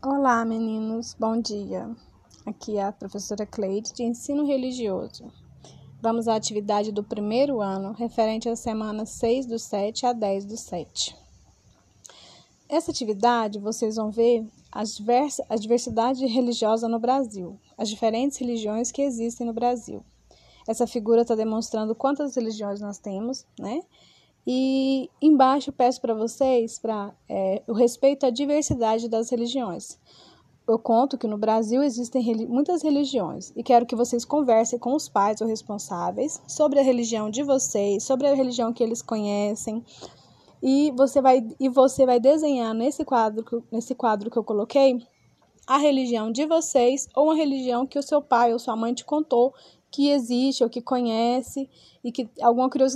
Olá, meninos, bom dia. Aqui é a professora Cleide de Ensino Religioso. Vamos à atividade do primeiro ano, referente às semanas 6 do 7 a 10 do 7. Essa atividade vocês vão ver a diversidade religiosa no Brasil, as diferentes religiões que existem no Brasil. Essa figura está demonstrando quantas religiões nós temos, né? E embaixo peço para vocês para é, o respeito à diversidade das religiões. Eu conto que no Brasil existem muitas religiões e quero que vocês conversem com os pais ou responsáveis sobre a religião de vocês, sobre a religião que eles conhecem. E você vai, e você vai desenhar nesse quadro, nesse quadro que eu coloquei a religião de vocês ou a religião que o seu pai ou sua mãe te contou que existe ou que conhece e que alguma curiosidade